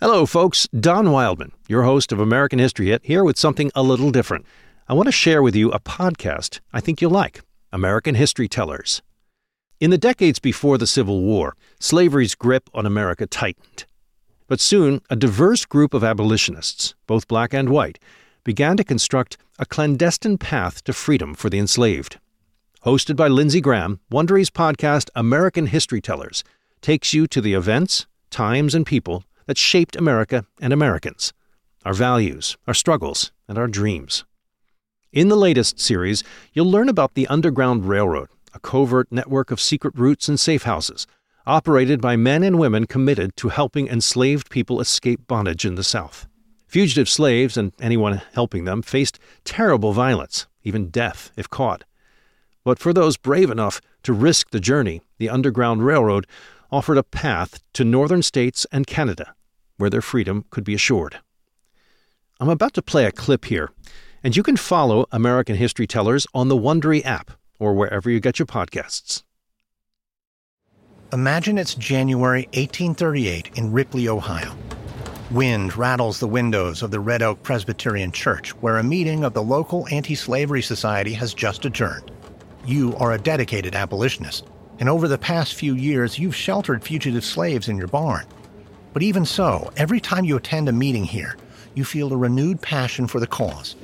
Hello, folks. Don Wildman, your host of American History Hit, here with something a little different. I want to share with you a podcast I think you'll like American History Tellers. In the decades before the Civil War, slavery's grip on America tightened. But soon, a diverse group of abolitionists, both black and white, began to construct a clandestine path to freedom for the enslaved. Hosted by Lindsay Graham, Wondery's podcast American History Tellers takes you to the events, times, and people that shaped America and Americans, our values, our struggles, and our dreams. In the latest series, you'll learn about the Underground Railroad, a covert network of secret routes and safe houses, operated by men and women committed to helping enslaved people escape bondage in the South. Fugitive slaves and anyone helping them faced terrible violence, even death if caught. But for those brave enough to risk the journey, the Underground Railroad offered a path to northern states and Canada where their freedom could be assured. I'm about to play a clip here, and you can follow American History Tellers on the Wondery app or wherever you get your podcasts. Imagine it's January 1838 in Ripley, Ohio. Wind rattles the windows of the Red Oak Presbyterian Church, where a meeting of the local anti slavery society has just adjourned. You are a dedicated abolitionist, and over the past few years, you've sheltered fugitive slaves in your barn. But even so, every time you attend a meeting here, you feel a renewed passion for the cause.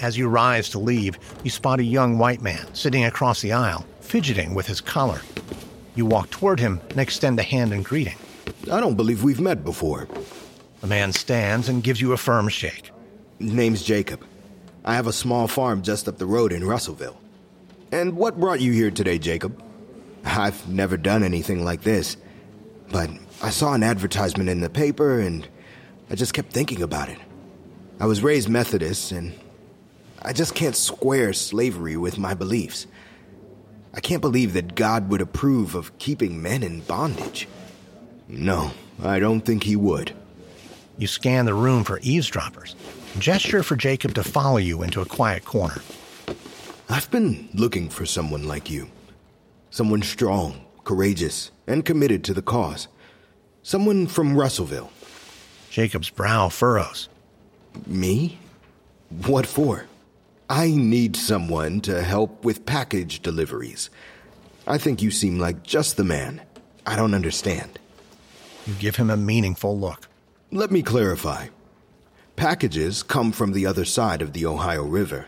As you rise to leave, you spot a young white man sitting across the aisle, fidgeting with his collar. You walk toward him and extend a hand in greeting. I don't believe we've met before. The man stands and gives you a firm shake. Name's Jacob. I have a small farm just up the road in Russellville. And what brought you here today, Jacob? I've never done anything like this, but I saw an advertisement in the paper and I just kept thinking about it. I was raised Methodist and I just can't square slavery with my beliefs. I can't believe that God would approve of keeping men in bondage. No, I don't think He would. You scan the room for eavesdroppers, gesture for Jacob to follow you into a quiet corner. I've been looking for someone like you. Someone strong, courageous, and committed to the cause. Someone from Russellville. Jacob's brow furrows. Me? What for? I need someone to help with package deliveries. I think you seem like just the man. I don't understand. You give him a meaningful look. Let me clarify. Packages come from the other side of the Ohio River.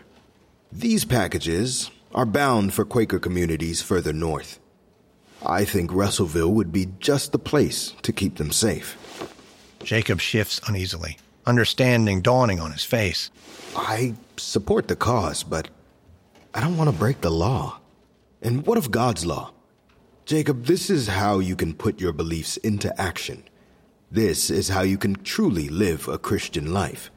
These packages are bound for Quaker communities further north. I think Russellville would be just the place to keep them safe. Jacob shifts uneasily, understanding dawning on his face. I support the cause, but I don't want to break the law. And what of God's law? Jacob, this is how you can put your beliefs into action. This is how you can truly live a Christian life.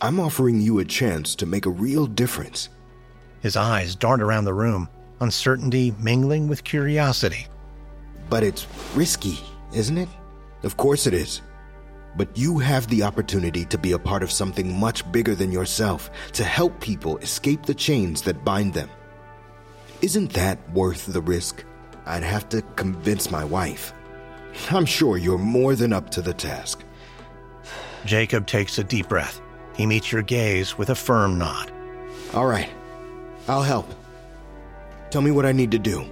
I'm offering you a chance to make a real difference. His eyes dart around the room, uncertainty mingling with curiosity. But it's risky, isn't it? Of course it is. But you have the opportunity to be a part of something much bigger than yourself, to help people escape the chains that bind them. Isn't that worth the risk? I'd have to convince my wife. I'm sure you're more than up to the task. Jacob takes a deep breath. He meets your gaze with a firm nod. All right, I'll help. Tell me what I need to do.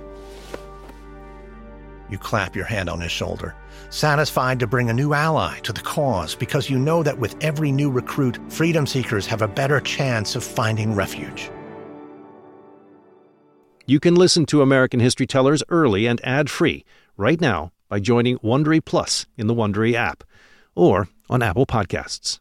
You clap your hand on his shoulder, satisfied to bring a new ally to the cause because you know that with every new recruit, freedom seekers have a better chance of finding refuge. You can listen to American History Tellers early and ad-free right now by joining Wondery Plus in the Wondery app or on Apple Podcasts.